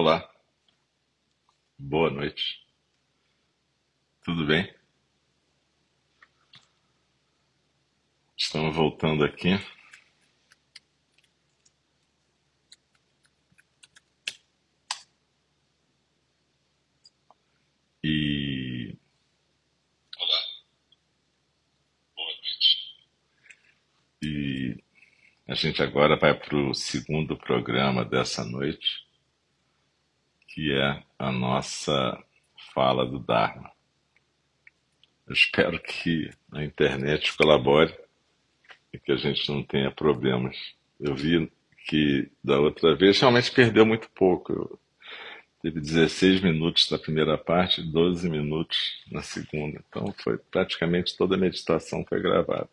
Olá, boa noite, tudo bem? Estamos voltando aqui. E, e a gente agora vai para o segundo programa dessa noite, que é a nossa fala do Dharma. Eu espero que a internet colabore e que a gente não tenha problemas. Eu vi que da outra vez realmente perdeu muito pouco. Eu, teve 16 minutos na primeira parte, 12 minutos na segunda. Então foi praticamente toda a meditação foi gravada.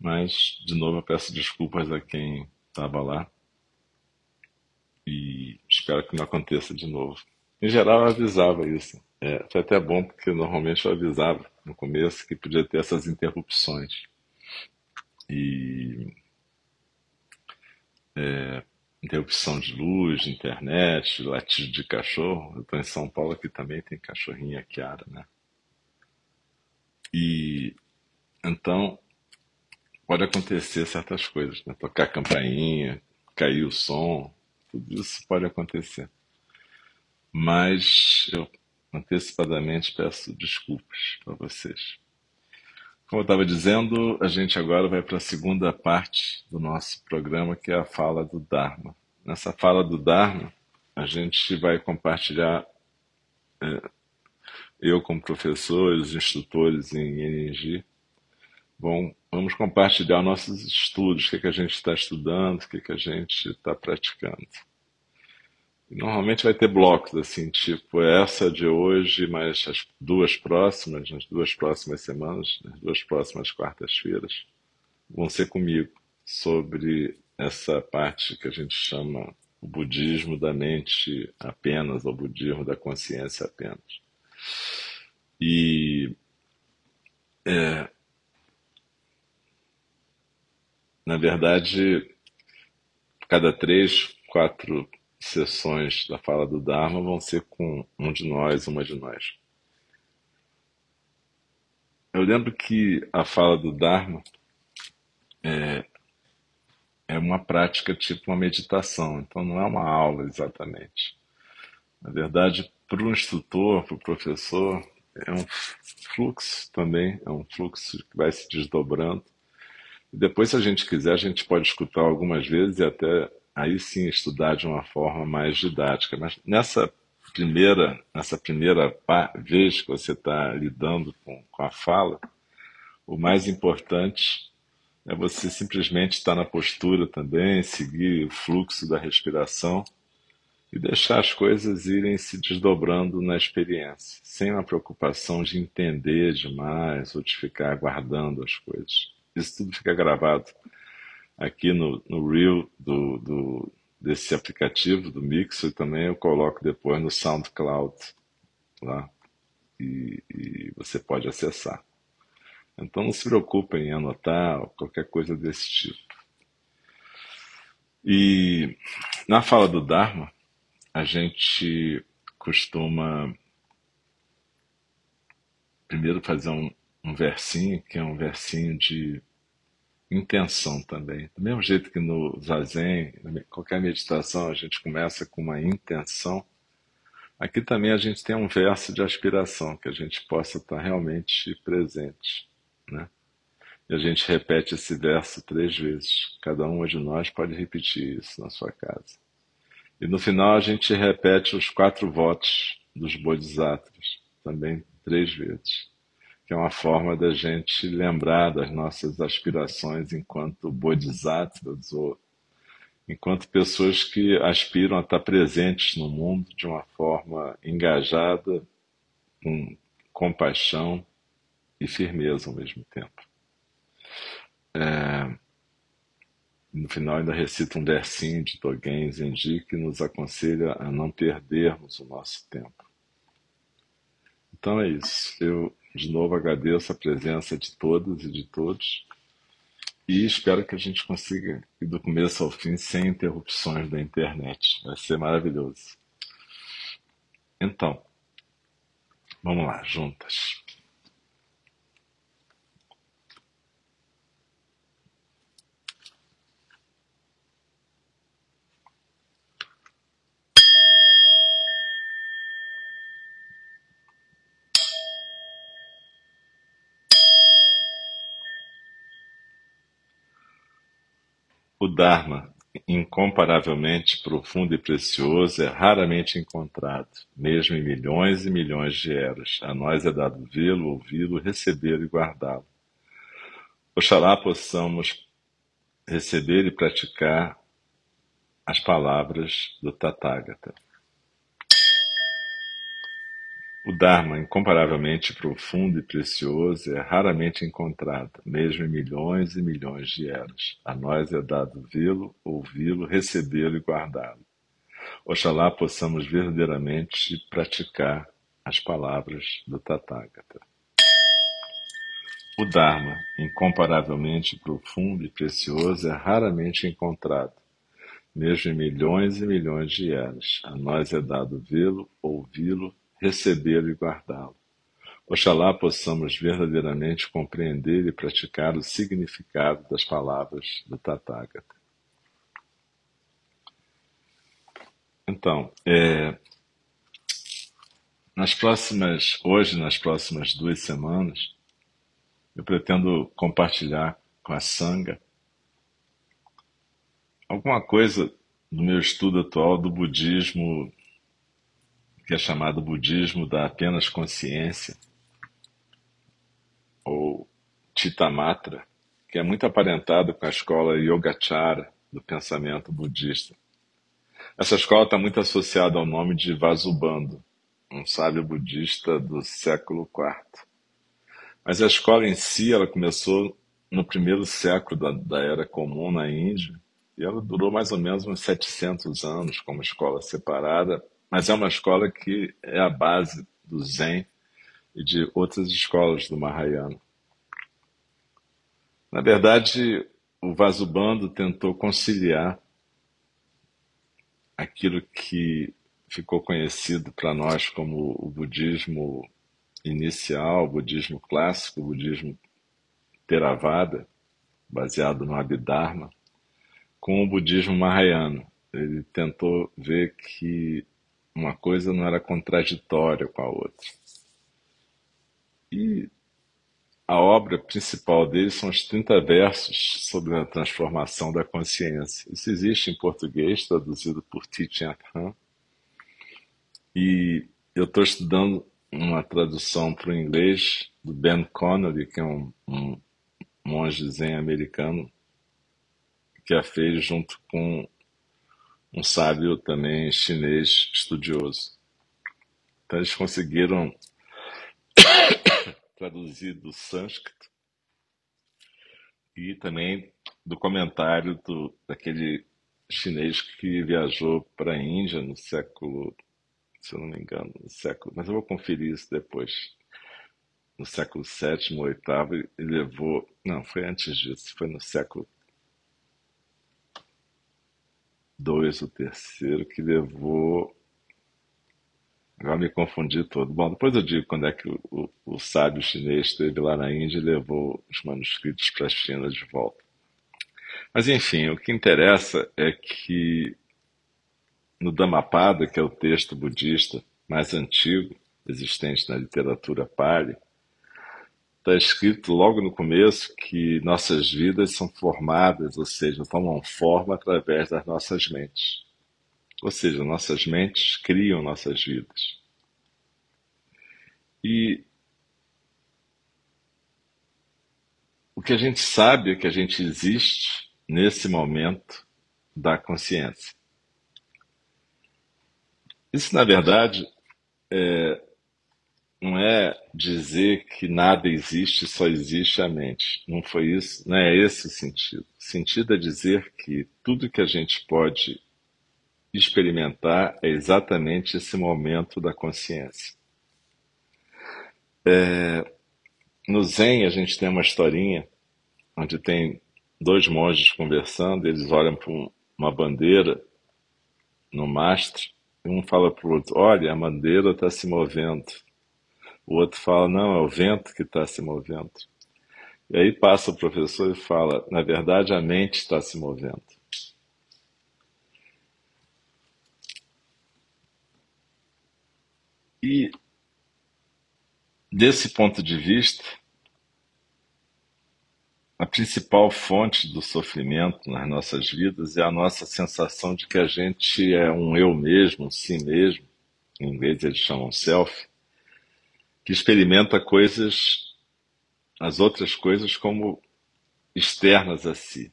Mas, de novo, eu peço desculpas a quem estava lá e espero que não aconteça de novo. Em geral, eu avisava isso. É, foi até bom, porque normalmente eu avisava no começo que podia ter essas interrupções. E é, interrupção de luz, internet, latido de cachorro. Eu estou em São Paulo, aqui também tem cachorrinha Kiara, né? E então pode acontecer certas coisas, né? Tocar campainha, cair o som, tudo isso pode acontecer. Mas eu antecipadamente peço desculpas para vocês. Como eu estava dizendo, a gente agora vai para a segunda parte do nosso programa, que é a fala do Dharma. Nessa fala do Dharma, a gente vai compartilhar, é, eu como professor, os instrutores em ENG, bom, vamos compartilhar nossos estudos, o que, é que a gente está estudando, o que, é que a gente está praticando. Normalmente vai ter blocos assim, tipo essa de hoje, mas as duas próximas, nas duas próximas semanas, nas duas próximas quartas-feiras, vão ser comigo sobre essa parte que a gente chama o budismo da mente apenas, ou budismo da consciência apenas. E é, na verdade, cada três, quatro sessões da fala do Dharma vão ser com um de nós, uma de nós. Eu lembro que a fala do Dharma é, é uma prática tipo uma meditação, então não é uma aula exatamente. Na verdade, para o instrutor, para o professor, é um fluxo também, é um fluxo que vai se desdobrando. Depois, se a gente quiser, a gente pode escutar algumas vezes e até aí sim estudar de uma forma mais didática. Mas nessa primeira, nessa primeira vez que você está lidando com, com a fala, o mais importante é você simplesmente estar na postura também, seguir o fluxo da respiração e deixar as coisas irem se desdobrando na experiência, sem uma preocupação de entender demais ou de ficar aguardando as coisas. Isso tudo fica gravado aqui no, no Reel do, do, desse aplicativo, do Mixer, também eu coloco depois no SoundCloud lá e, e você pode acessar. Então não se preocupem em anotar qualquer coisa desse tipo. E na fala do Dharma, a gente costuma primeiro fazer um, um versinho, que é um versinho de intenção também. Do mesmo jeito que no zazen, qualquer meditação, a gente começa com uma intenção, aqui também a gente tem um verso de aspiração, que a gente possa estar realmente presente. Né? E a gente repete esse verso três vezes. Cada uma de nós pode repetir isso na sua casa. E no final a gente repete os quatro votos dos Bodhisattvas, também três vezes que é uma forma da gente lembrar das nossas aspirações enquanto bodhisattvas ou enquanto pessoas que aspiram a estar presentes no mundo de uma forma engajada, com compaixão e firmeza ao mesmo tempo. É, no final ainda recita um versinho de Dogen Zenji que nos aconselha a não perdermos o nosso tempo. Então é isso. Eu de novo agradeço a presença de todas e de todos e espero que a gente consiga ir do começo ao fim sem interrupções da internet. Vai ser maravilhoso. Então, vamos lá, juntas. O Dharma, incomparavelmente profundo e precioso, é raramente encontrado, mesmo em milhões e milhões de eras. A nós é dado vê-lo, ouvi-lo, recebê-lo e guardá-lo. Oxalá possamos receber e praticar as palavras do Tathagata. O Dharma, incomparavelmente profundo e precioso, é raramente encontrado, mesmo em milhões e milhões de eras. A nós é dado vê-lo, ouvi-lo, recebê-lo e guardá-lo. Oxalá possamos verdadeiramente praticar as palavras do Tathagata. O Dharma, incomparavelmente profundo e precioso, é raramente encontrado, mesmo em milhões e milhões de eras. A nós é dado vê-lo, ouvi-lo, recebê-lo e guardá-lo. Oxalá possamos verdadeiramente compreender e praticar o significado das palavras do Tathagata. Então, é, nas próximas, hoje, nas próximas duas semanas, eu pretendo compartilhar com a Sangha alguma coisa do meu estudo atual do budismo que é chamado budismo da apenas consciência, ou Chitamatra, que é muito aparentado com a escola Yogacara do pensamento budista. Essa escola está muito associada ao nome de Vasubandhu, um sábio budista do século IV. Mas a escola em si ela começou no primeiro século da, da Era Comum na Índia e ela durou mais ou menos uns 700 anos como escola separada mas é uma escola que é a base do Zen e de outras escolas do Mahayana. Na verdade, o Vasubandhu tentou conciliar aquilo que ficou conhecido para nós como o budismo inicial, o budismo clássico, o budismo Theravada, baseado no Abhidharma, com o budismo Mahayana. Ele tentou ver que uma coisa não era contraditória com a outra. E a obra principal dele são os 30 versos sobre a transformação da consciência. Isso existe em português, traduzido por Thich Nhat Hanh. E eu estou estudando uma tradução para o inglês do Ben Connery, que é um, um monge zen americano, que a fez junto com um sábio também chinês estudioso. Então eles conseguiram traduzir do sânscrito e também do comentário do, daquele chinês que viajou para a Índia no século, se eu não me engano, no século, mas eu vou conferir isso depois. No século VII ou VIII, e levou, não, foi antes disso, foi no século dois, o terceiro, que levou. Agora me confundi todo. Bom, depois eu digo quando é que o, o, o sábio chinês esteve lá na Índia e levou os manuscritos para a China de volta. Mas enfim, o que interessa é que no Dhammapada, que é o texto budista mais antigo existente na literatura Pali, está escrito logo no começo que nossas vidas são formadas, ou seja, tomam forma através das nossas mentes. Ou seja, nossas mentes criam nossas vidas. E o que a gente sabe é que a gente existe nesse momento da consciência. Isso, na verdade, é, não é dizer que nada existe, só existe a mente. Não foi isso, não é esse o sentido. O sentido é dizer que tudo que a gente pode experimentar é exatamente esse momento da consciência. É, no Zen a gente tem uma historinha onde tem dois monges conversando, eles olham para um, uma bandeira no mastro, e um fala para o outro: Olha, a bandeira está se movendo. O outro fala: Não, é o vento que está se movendo. E aí passa o professor e fala: Na verdade, a mente está se movendo. E desse ponto de vista, a principal fonte do sofrimento nas nossas vidas é a nossa sensação de que a gente é um eu mesmo, um si mesmo, em inglês eles chamam self, que experimenta coisas, as outras coisas como externas a si.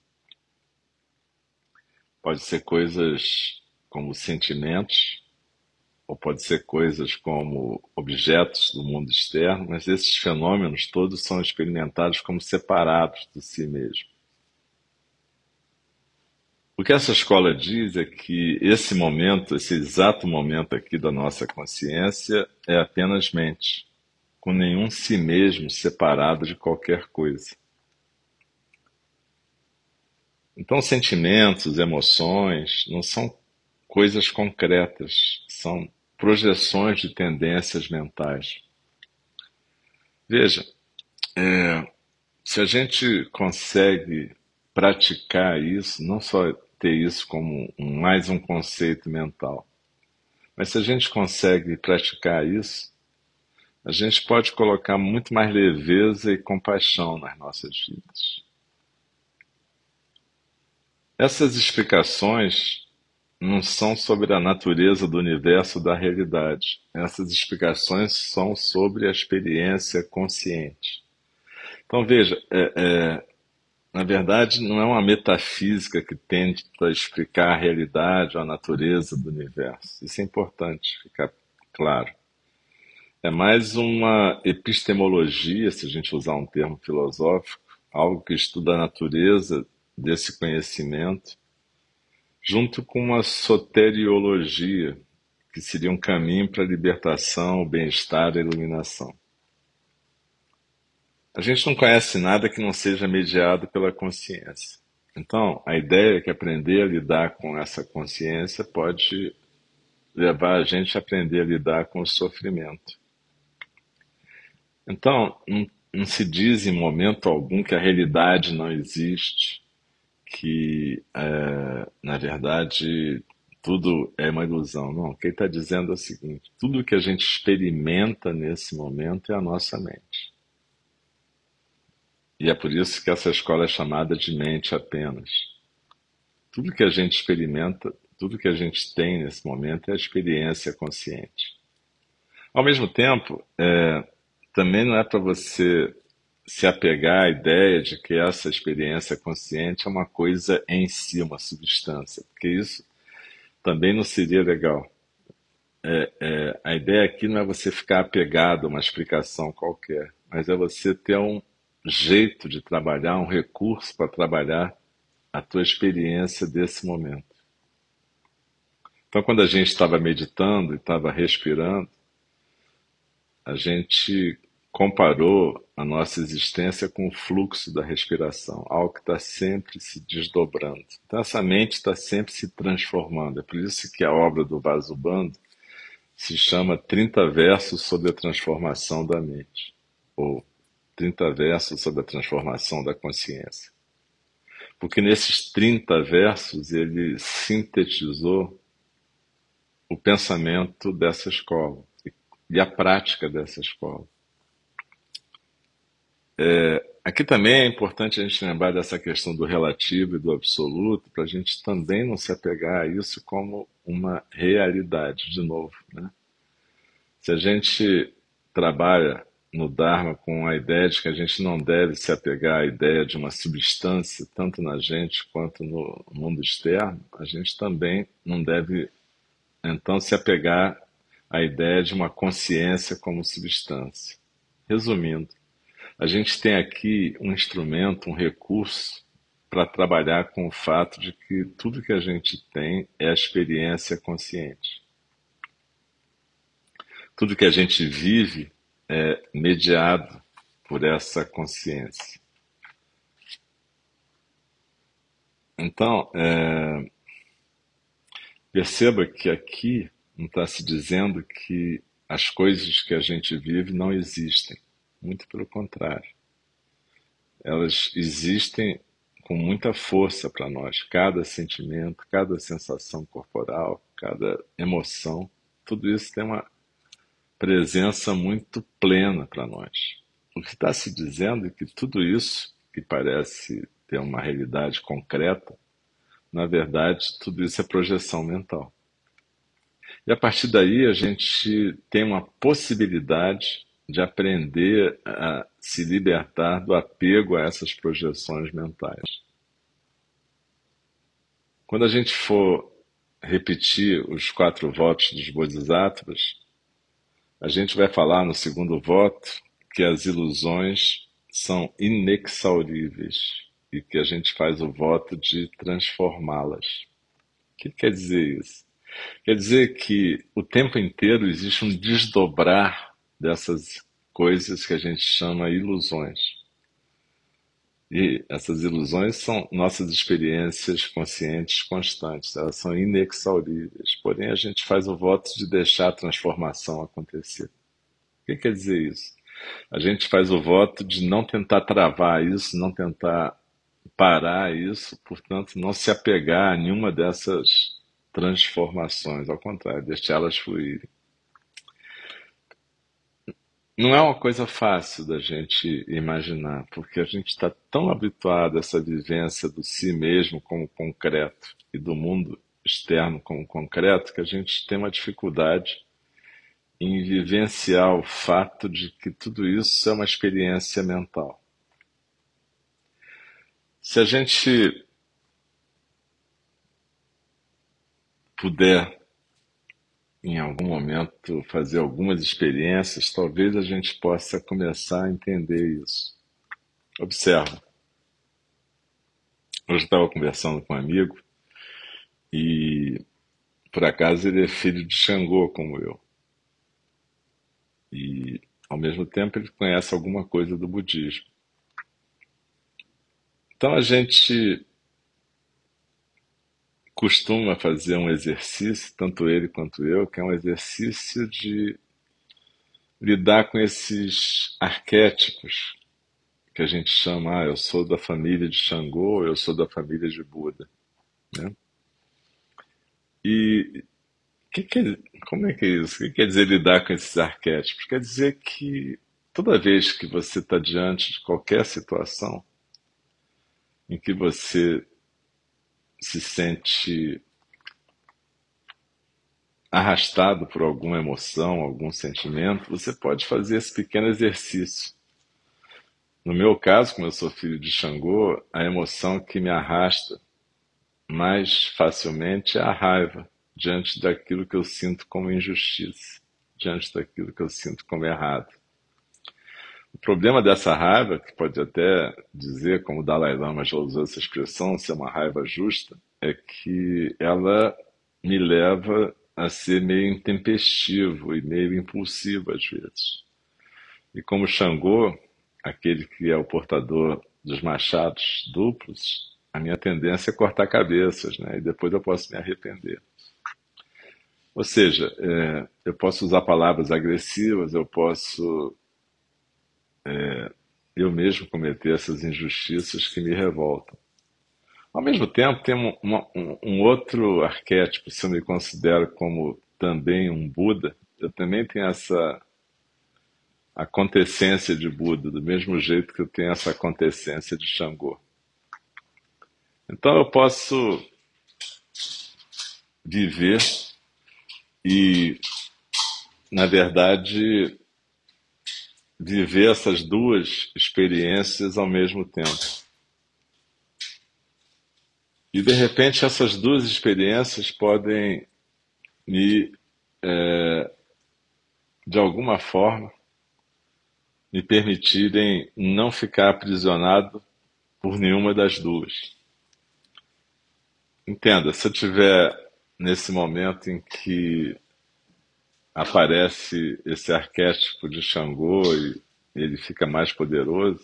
Pode ser coisas como sentimentos, ou pode ser coisas como objetos do mundo externo, mas esses fenômenos todos são experimentados como separados de si mesmo. O que essa escola diz é que esse momento, esse exato momento aqui da nossa consciência, é apenas mente, com nenhum si mesmo separado de qualquer coisa. Então, sentimentos, emoções não são coisas concretas, são projeções de tendências mentais. Veja, é, se a gente consegue praticar isso, não só ter isso como um, mais um conceito mental, mas se a gente consegue praticar isso, a gente pode colocar muito mais leveza e compaixão nas nossas vidas. Essas explicações não são sobre a natureza do universo da realidade. Essas explicações são sobre a experiência consciente. Então veja, é, é, na verdade não é uma metafísica que tenta explicar a realidade ou a natureza do universo. Isso é importante ficar claro. É mais uma epistemologia, se a gente usar um termo filosófico, algo que estuda a natureza desse conhecimento junto com uma soteriologia, que seria um caminho para a libertação, o bem-estar e a iluminação. A gente não conhece nada que não seja mediado pela consciência. Então, a ideia é que aprender a lidar com essa consciência pode levar a gente a aprender a lidar com o sofrimento. Então, não, não se diz em momento algum que a realidade não existe, que, é, na verdade, tudo é uma ilusão. Não, quem está dizendo é o seguinte: tudo que a gente experimenta nesse momento é a nossa mente. E é por isso que essa escola é chamada de mente apenas. Tudo que a gente experimenta, tudo que a gente tem nesse momento é a experiência consciente. Ao mesmo tempo, é, também não é para você se apegar à ideia de que essa experiência consciente é uma coisa em si, uma substância, porque isso também não seria legal. É, é, a ideia aqui não é você ficar apegado a uma explicação qualquer, mas é você ter um jeito de trabalhar, um recurso para trabalhar a tua experiência desse momento. Então, quando a gente estava meditando e estava respirando, a gente comparou a nossa existência com o fluxo da respiração, algo que está sempre se desdobrando. Então, essa mente está sempre se transformando. É por isso que a obra do Vasubando se chama 30 versos sobre a transformação da mente, ou 30 versos sobre a transformação da consciência. Porque nesses 30 versos ele sintetizou o pensamento dessa escola e a prática dessa escola. É, aqui também é importante a gente lembrar dessa questão do relativo e do absoluto, para a gente também não se apegar a isso como uma realidade, de novo. Né? Se a gente trabalha no Dharma com a ideia de que a gente não deve se apegar à ideia de uma substância, tanto na gente quanto no mundo externo, a gente também não deve, então, se apegar à ideia de uma consciência como substância. Resumindo, a gente tem aqui um instrumento, um recurso para trabalhar com o fato de que tudo que a gente tem é a experiência consciente. Tudo que a gente vive é mediado por essa consciência. Então, é, perceba que aqui não está se dizendo que as coisas que a gente vive não existem. Muito pelo contrário. Elas existem com muita força para nós. Cada sentimento, cada sensação corporal, cada emoção, tudo isso tem uma presença muito plena para nós. O que está se dizendo é que tudo isso, que parece ter uma realidade concreta, na verdade, tudo isso é projeção mental. E a partir daí a gente tem uma possibilidade de aprender a se libertar do apego a essas projeções mentais. Quando a gente for repetir os quatro votos dos Bodhisattvas, a gente vai falar no segundo voto que as ilusões são inexauríveis e que a gente faz o voto de transformá-las. O que quer dizer isso? Quer dizer que o tempo inteiro existe um desdobrar dessas coisas que a gente chama ilusões. E essas ilusões são nossas experiências conscientes constantes, elas são inexauríveis. Porém, a gente faz o voto de deixar a transformação acontecer. O que quer dizer isso? A gente faz o voto de não tentar travar isso, não tentar parar isso, portanto, não se apegar a nenhuma dessas transformações, ao contrário, deixá-las fluírem. Não é uma coisa fácil da gente imaginar, porque a gente está tão habituado a essa vivência do si mesmo como concreto e do mundo externo como concreto que a gente tem uma dificuldade em vivenciar o fato de que tudo isso é uma experiência mental. Se a gente puder em algum momento fazer algumas experiências, talvez a gente possa começar a entender isso. Observa. Hoje eu estava conversando com um amigo e, por acaso, ele é filho de Xangô, como eu. E, ao mesmo tempo, ele conhece alguma coisa do budismo. Então, a gente costuma fazer um exercício, tanto ele quanto eu, que é um exercício de lidar com esses arquétipos que a gente chama, ah, eu sou da família de Xangô, eu sou da família de Buda. Né? E que que, como é que é isso? O que quer dizer lidar com esses arquétipos? Quer dizer que toda vez que você está diante de qualquer situação em que você se sente arrastado por alguma emoção, algum sentimento, você pode fazer esse pequeno exercício. No meu caso, como eu sou filho de Xangô, a emoção que me arrasta mais facilmente é a raiva diante daquilo que eu sinto como injustiça, diante daquilo que eu sinto como errado. O problema dessa raiva, que pode até dizer, como o Dalai Lama já usou essa expressão, ser uma raiva justa, é que ela me leva a ser meio intempestivo e meio impulsivo às vezes. E como Xangô, aquele que é o portador dos machados duplos, a minha tendência é cortar cabeças, né? E depois eu posso me arrepender. Ou seja, é, eu posso usar palavras agressivas, eu posso é, eu mesmo cometer essas injustiças que me revoltam. Ao mesmo tempo, tem um, um, um, outro arquétipo, se eu me considero como também um Buda, eu também tenho essa acontecência de Buda, do mesmo jeito que eu tenho essa acontecência de Xangô. Então eu posso viver e, na verdade, viver essas duas experiências ao mesmo tempo. E de repente essas duas experiências podem me, é, de alguma forma, me permitirem não ficar aprisionado por nenhuma das duas. Entenda, se eu tiver nesse momento em que aparece esse arquétipo de Xangô e ele fica mais poderoso,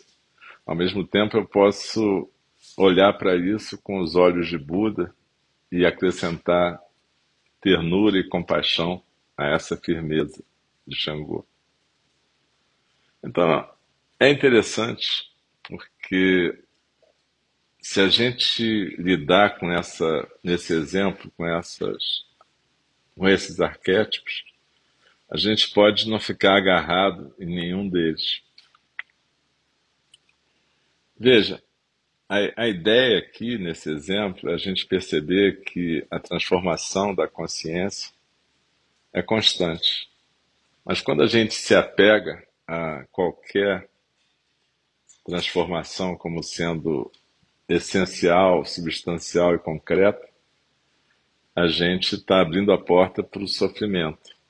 ao mesmo tempo eu posso olhar para isso com os olhos de Buda e acrescentar ternura e compaixão a essa firmeza de Xangô. Então, é interessante porque se a gente lidar com essa, nesse exemplo, com essas, com esses arquétipos, a gente pode não ficar agarrado em nenhum deles. Veja, a, a ideia aqui nesse exemplo é a gente perceber que a transformação da consciência é constante. Mas quando a gente se apega a qualquer transformação como sendo essencial, substancial e concreta, a gente está abrindo a porta para o sofrimento.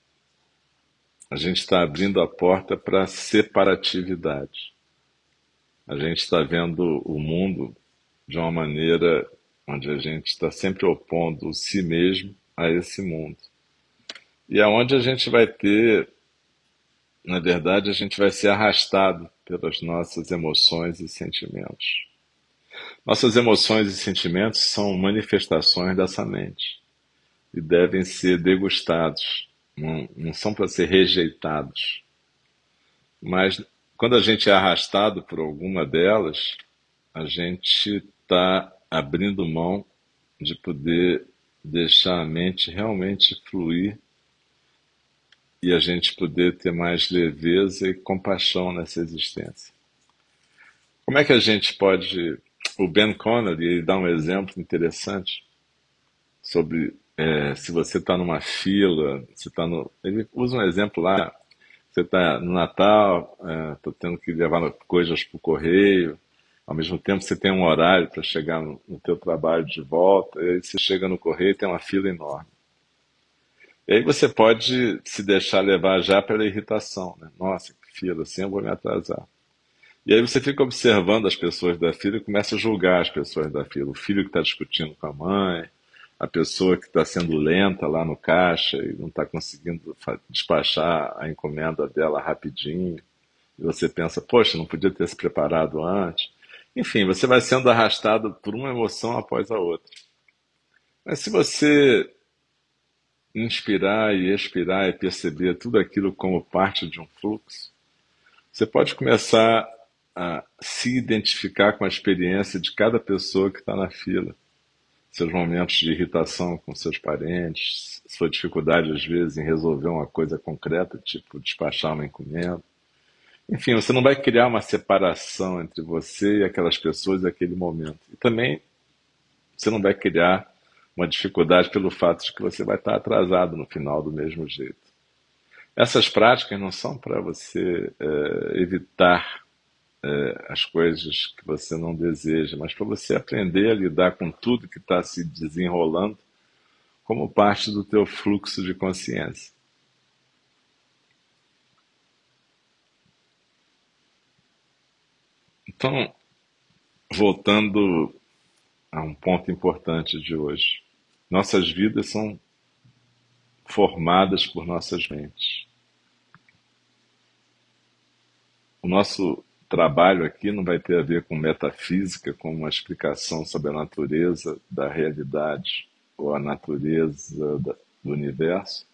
A gente está abrindo a porta para a separatividade. A gente está vendo o mundo de uma maneira onde a gente está sempre opondo si mesmo a esse mundo. E aonde é a gente vai ter, na verdade, a gente vai ser arrastado pelas nossas emoções e sentimentos. Nossas emoções e sentimentos são manifestações dessa mente e devem ser degustados, não, não são para ser rejeitados. Mas quando a gente é arrastado por alguma delas, a gente está abrindo mão de poder deixar a mente realmente fluir e a gente poder ter mais leveza e compaixão nessa existência. Como é que a gente pode o Ben Connery ele dá um exemplo interessante sobre é, se você está numa fila, você tá no, ele usa um exemplo lá, você está no Natal, está é, tendo que levar coisas para o correio, ao mesmo tempo você tem um horário para chegar no, no teu trabalho de volta, e aí você chega no correio e tem uma fila enorme. E aí você pode se deixar levar já pela irritação, né? Nossa, que fila, assim eu vou me atrasar. E aí você fica observando as pessoas da fila e começa a julgar as pessoas da fila. O filho que está discutindo com a mãe, a pessoa que está sendo lenta lá no caixa e não está conseguindo despachar a encomenda dela rapidinho. E você pensa, poxa, não podia ter se preparado antes. Enfim, você vai sendo arrastado por uma emoção após a outra. Mas se você inspirar e expirar e perceber tudo aquilo como parte de um fluxo, você pode começar a se identificar com a experiência de cada pessoa que está na fila. Seus momentos de irritação com seus parentes, sua dificuldade, às vezes, em resolver uma coisa concreta, tipo despachar uma encomenda. Enfim, você não vai criar uma separação entre você e aquelas pessoas naquele momento. E também você não vai criar uma dificuldade pelo fato de que você vai estar atrasado no final do mesmo jeito. Essas práticas não são para você é, evitar é, as coisas que você não deseja, mas para você aprender a lidar com tudo que está se desenrolando como parte do teu fluxo de consciência. Então, voltando a um ponto importante de hoje, nossas vidas são formadas por nossas mentes. O nosso trabalho aqui não vai ter a ver com metafísica, com uma explicação sobre a natureza da realidade ou a natureza do universo,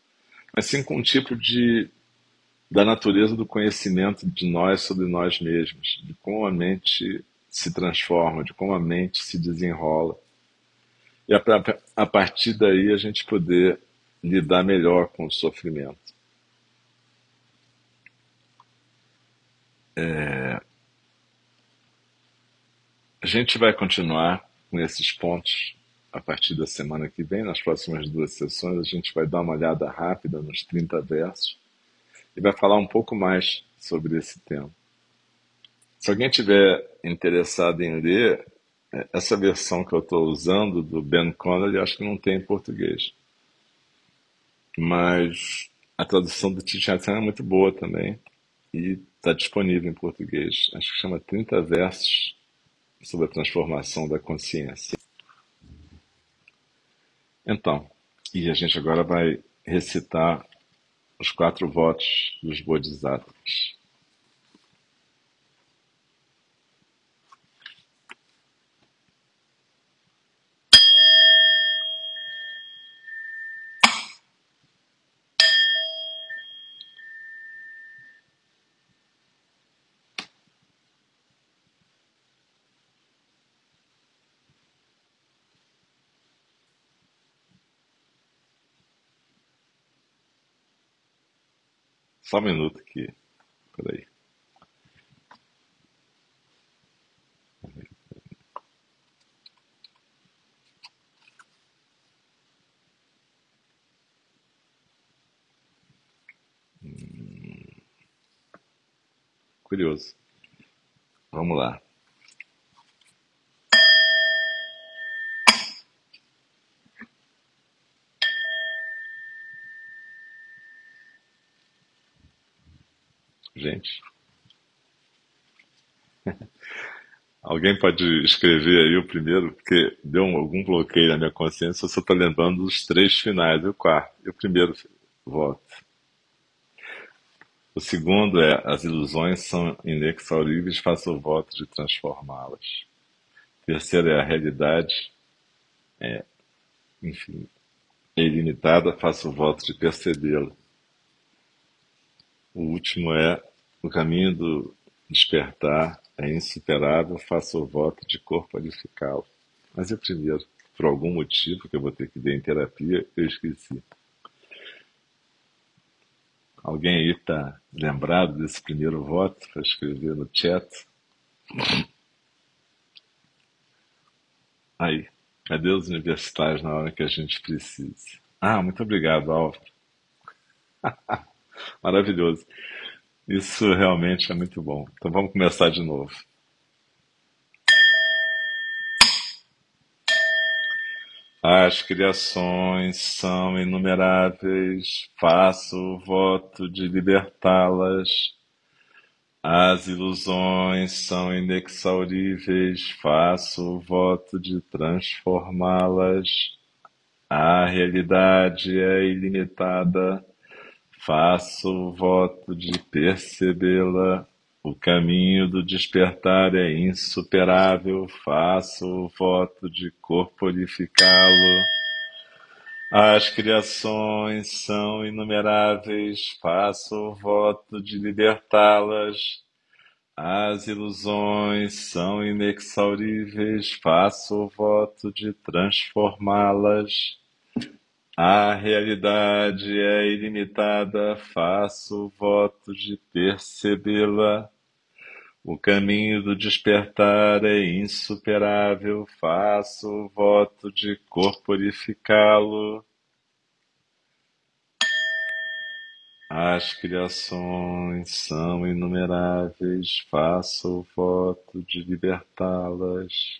mas sim com um tipo de da natureza do conhecimento de nós sobre nós mesmos, de como a mente se transforma, de como a mente se desenrola. E a, a partir daí a gente poder lidar melhor com o sofrimento. É, a gente vai continuar com esses pontos a partir da semana que vem. Nas próximas duas sessões, a gente vai dar uma olhada rápida nos 30 versos e vai falar um pouco mais sobre esse tema. Se alguém tiver interessado em ler, é, essa versão que eu estou usando do Ben Connolly, acho que não tem em português. Mas a tradução do Thich é muito boa também e está disponível em português. Acho que chama 30 versos sobre a transformação da consciência. Então, e a gente agora vai recitar os quatro votos dos Bodhisattvas. Só um minuto aqui. Peraí. Curioso. Vamos lá. Gente. Alguém pode escrever aí o primeiro, porque deu algum bloqueio na minha consciência, eu só estou lembrando dos três finais, o quarto, e o primeiro voto. O segundo é, as ilusões são inexauríveis, faça o voto de transformá-las. Terceiro é, a realidade é, é ilimitada, faça o voto de percebê-la. O último é, o caminho do despertar é insuperável, faça o voto de corporificá-lo. Mas é o primeiro, por algum motivo que eu vou ter que ver em terapia, eu esqueci. Alguém aí está lembrado desse primeiro voto para escrever no chat? Aí, cadê os universitários na hora que a gente precisa? Ah, muito obrigado, Álvaro. Maravilhoso. Isso realmente é muito bom. Então vamos começar de novo. As criações são inumeráveis, faço o voto de libertá-las. As ilusões são inexauríveis, faço o voto de transformá-las. A realidade é ilimitada, faço o voto de percebê-la. O caminho do despertar é insuperável, faço o voto de corporificá-lo. As criações são inumeráveis, faço o voto de libertá-las. As ilusões são inexauríveis, faço o voto de transformá-las. A realidade é ilimitada, faço o voto de percebê-la. O caminho do despertar é insuperável, faço o voto de corporificá-lo. As criações são inumeráveis, faço o voto de libertá-las.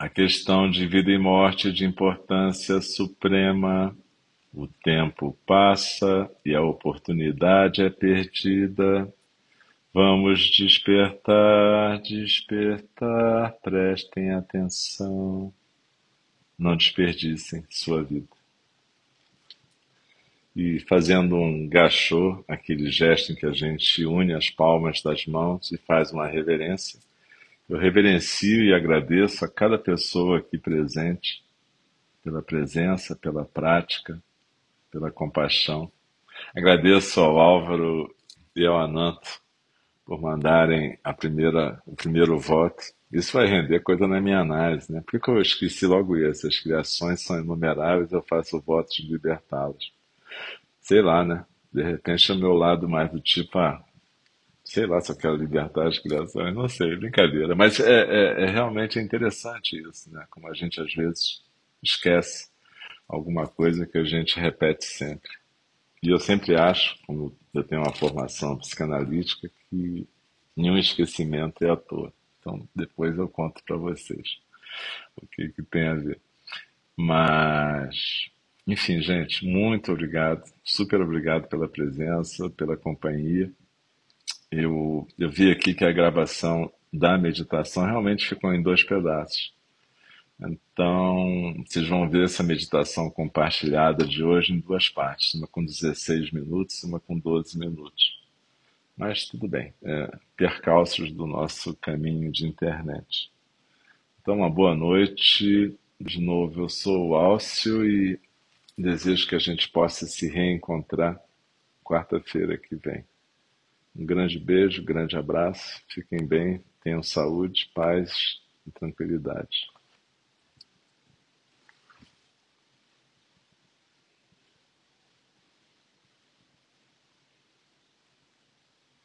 A questão de vida e morte é de importância suprema o tempo passa e a oportunidade é perdida. Vamos despertar, despertar, prestem atenção. Não desperdicem sua vida. E fazendo um gachô, aquele gesto em que a gente une as palmas das mãos e faz uma reverência, eu reverencio e agradeço a cada pessoa aqui presente pela presença, pela prática, pela compaixão. Agradeço ao Álvaro e ao Ananto por mandarem a primeira, o primeiro voto. Isso vai render coisa na minha análise, né? Por que eu esqueci logo isso? As criações são inumeráveis, eu faço o voto de libertá-las. Sei lá, né? De repente é o meu lado mais do tipo, ah, sei lá se eu quero libertar as criações, não sei, brincadeira. Mas é, é, é realmente interessante isso, né? Como a gente às vezes esquece alguma coisa que a gente repete sempre. E eu sempre acho, como eu tenho uma formação psicanalítica, que nenhum esquecimento é à toa. Então, depois eu conto para vocês o que, que tem a ver. Mas, enfim, gente, muito obrigado, super obrigado pela presença, pela companhia. Eu, eu vi aqui que a gravação da meditação realmente ficou em dois pedaços. Então, vocês vão ver essa meditação compartilhada de hoje em duas partes, uma com 16 minutos e uma com 12 minutos. Mas tudo bem, é, percalços do nosso caminho de internet. Então, uma boa noite. De novo, eu sou o Álcio e desejo que a gente possa se reencontrar quarta-feira que vem. Um grande beijo, grande abraço, fiquem bem, tenham saúde, paz e tranquilidade.